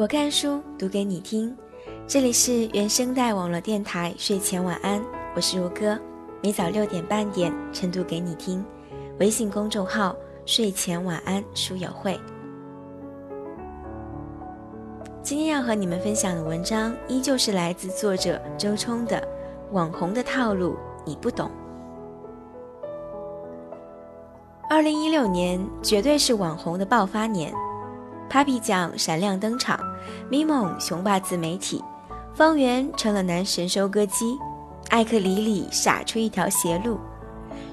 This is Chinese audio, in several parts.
我看书读给你听，这里是原声带网络电台睡前晚安，我是如歌，每早六点半点晨读给你听。微信公众号睡前晚安书友会。今天要和你们分享的文章依旧是来自作者周冲的《网红的套路你不懂》。二零一六年绝对是网红的爆发年，Papi 酱闪亮登场。咪蒙雄霸自媒体，方圆成了男神收割机，艾克里里傻出一条邪路，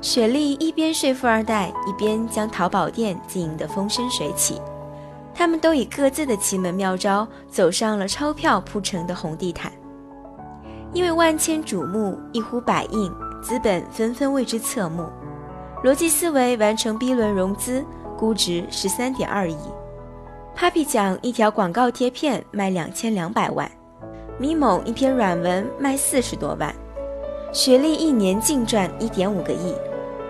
雪莉一边睡富二代，一边将淘宝店经营得风生水起。他们都以各自的奇门妙招走上了钞票铺成的红地毯。因为万千瞩目，一呼百应，资本纷纷为之侧目。逻辑思维完成 B 轮融资，估值十三点二亿。Papi 酱一条广告贴片卖两千两百万，咪蒙一篇软文卖四十多万，雪莉一年净赚一点五个亿，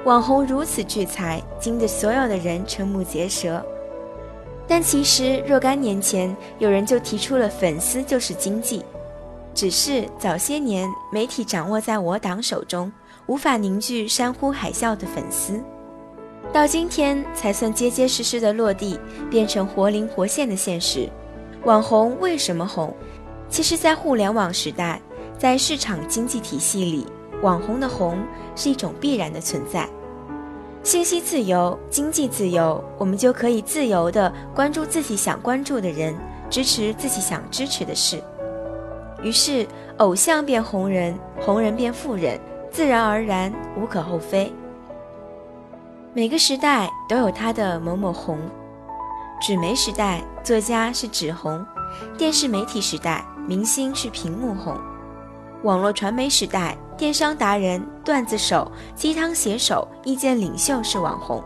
网红如此聚财，惊得所有的人瞠目结舌。但其实若干年前，有人就提出了粉丝就是经济，只是早些年媒体掌握在我党手中，无法凝聚山呼海啸的粉丝。到今天才算结结实实的落地，变成活灵活现的现实。网红为什么红？其实，在互联网时代，在市场经济体系里，网红的红是一种必然的存在。信息自由，经济自由，我们就可以自由地关注自己想关注的人，支持自己想支持的事。于是，偶像变红人，红人变富人，自然而然，无可厚非。每个时代都有他的某某红，纸媒时代，作家是纸红；电视媒体时代，明星是屏幕红；网络传媒时代，电商达人、段子手、鸡汤写手、意见领袖是网红，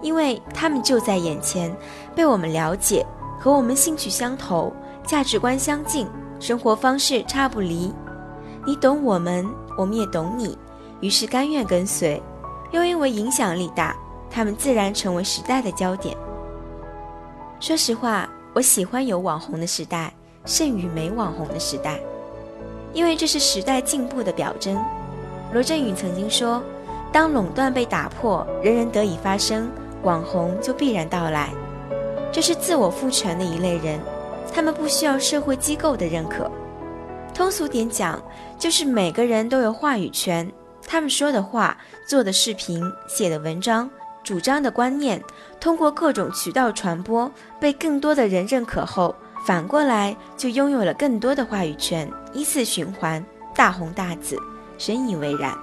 因为他们就在眼前，被我们了解，和我们兴趣相投，价值观相近，生活方式差不离。你懂我们，我们也懂你，于是甘愿跟随。又因为影响力大，他们自然成为时代的焦点。说实话，我喜欢有网红的时代，胜于没网红的时代，因为这是时代进步的表征。罗振宇曾经说：“当垄断被打破，人人得以发声，网红就必然到来。”这是自我赋权的一类人，他们不需要社会机构的认可。通俗点讲，就是每个人都有话语权。他们说的话、做的视频、写的文章、主张的观念，通过各种渠道传播，被更多的人认可后，反过来就拥有了更多的话语权，依次循环，大红大紫，深以为然。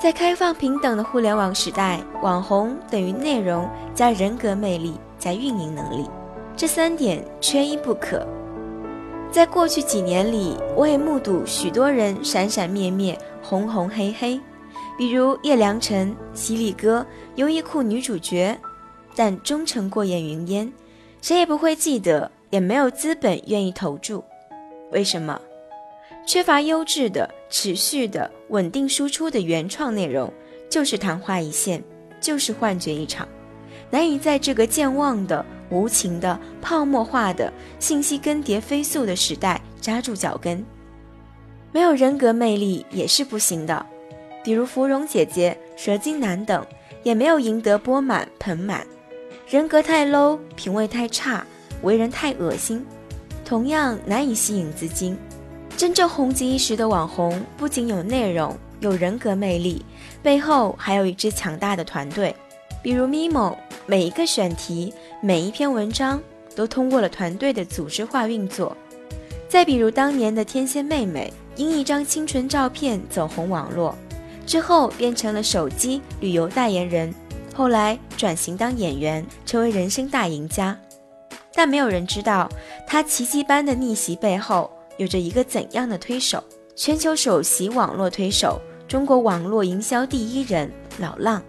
在开放平等的互联网时代，网红等于内容加人格魅力加运营能力，这三点缺一不可。在过去几年里，我也目睹许多人闪闪灭灭。红红黑黑，比如叶良辰、犀利哥、优衣库女主角，但终成过眼云烟，谁也不会记得，也没有资本愿意投注。为什么？缺乏优质的、持续的、稳定输出的原创内容，就是昙花一现，就是幻觉一场，难以在这个健忘的、无情的、泡沫化的、信息更迭飞速的时代扎住脚跟。没有人格魅力也是不行的，比如芙蓉姐姐、蛇精男等，也没有赢得钵满盆满。人格太 low，品味太差，为人太恶心，同样难以吸引资金。真正红极一时的网红，不仅有内容、有人格魅力，背后还有一支强大的团队。比如咪蒙，每一个选题、每一篇文章，都通过了团队的组织化运作。再比如当年的天仙妹妹。因一张清纯照片走红网络，之后变成了手机旅游代言人，后来转型当演员，成为人生大赢家。但没有人知道，她奇迹般的逆袭背后有着一个怎样的推手——全球首席网络推手、中国网络营销第一人老浪，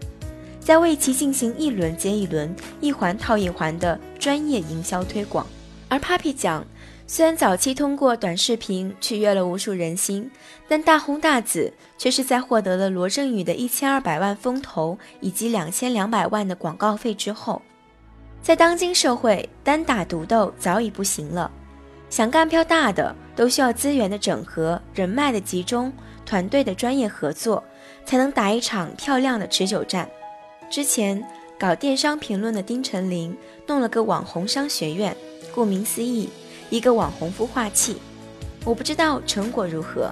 在为其进行一轮接一轮、一环套一环的专业营销推广。而 Papi 酱。虽然早期通过短视频取悦了无数人心，但大红大紫却是在获得了罗振宇的一千二百万风投以及两千两百万的广告费之后。在当今社会，单打独斗早已不行了，想干票大的，都需要资源的整合、人脉的集中、团队的专业合作，才能打一场漂亮的持久战。之前搞电商评论的丁晨林弄了个网红商学院，顾名思义，一个网红孵化器。我不知道成果如何，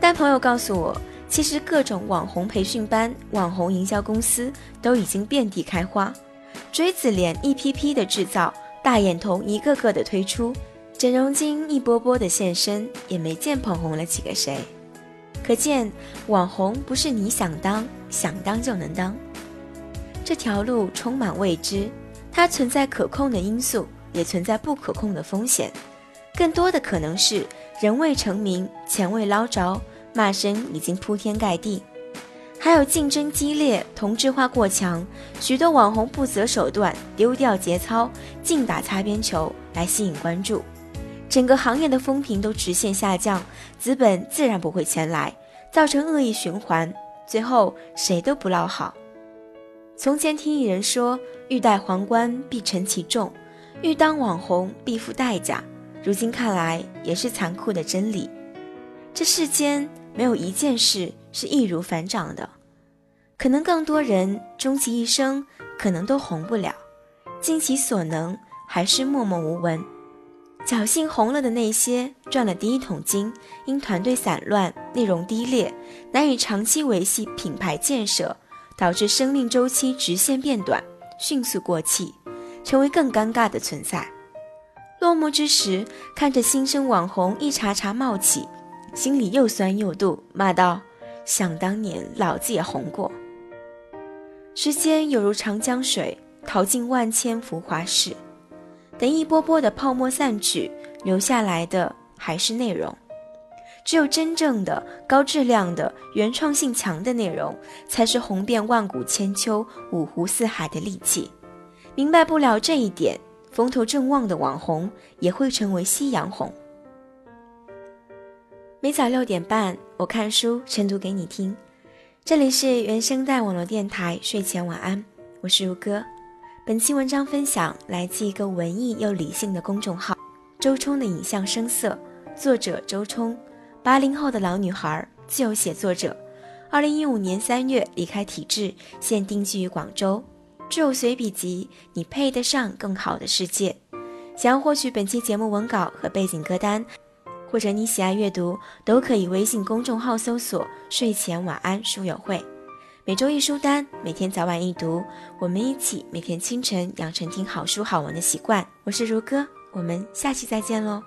但朋友告诉我，其实各种网红培训班、网红营销公司都已经遍地开花，锥子脸一批批的制造，大眼瞳一个个的推出，整容精一波波的现身，也没见捧红了几个谁。可见网红不是你想当想当就能当，这条路充满未知，它存在可控的因素，也存在不可控的风险，更多的可能是。人未成名，钱未捞着，骂声已经铺天盖地。还有竞争激烈、同质化过强，许多网红不择手段，丢掉节操，净打擦边球来吸引关注，整个行业的风评都直线下降，资本自然不会前来，造成恶意循环，最后谁都不落好。从前听一人说，欲戴皇冠必承其重，欲当网红必付代价。如今看来也是残酷的真理，这世间没有一件事是易如反掌的，可能更多人终其一生可能都红不了，尽其所能还是默默无闻。侥幸红了的那些赚了第一桶金，因团队散乱、内容低劣，难以长期维系品牌建设，导致生命周期直线变短，迅速过气，成为更尴尬的存在。落幕之时，看着新生网红一茬茬冒起，心里又酸又妒，骂道：“想当年老子也红过。”时间有如长江水，淘尽万千浮华事。等一波波的泡沫散去，留下来的还是内容。只有真正的高质量的、原创性强的内容，才是红遍万古千秋、五湖四海的利器。明白不了这一点。风头正旺的网红也会成为夕阳红。每早六点半，我看书晨读给你听。这里是原声带网络电台睡前晚安，我是如歌。本期文章分享来自一个文艺又理性的公众号“周冲的影像声色”，作者周冲，八零后的老女孩，自由写作者。二零一五年三月离开体制，现定居于广州。只有随笔集，你配得上更好的世界。想要获取本期节目文稿和背景歌单，或者你喜爱阅读，都可以微信公众号搜索“睡前晚安书友会”。每周一书单，每天早晚一读，我们一起每天清晨养成听好书好文的习惯。我是如歌，我们下期再见喽。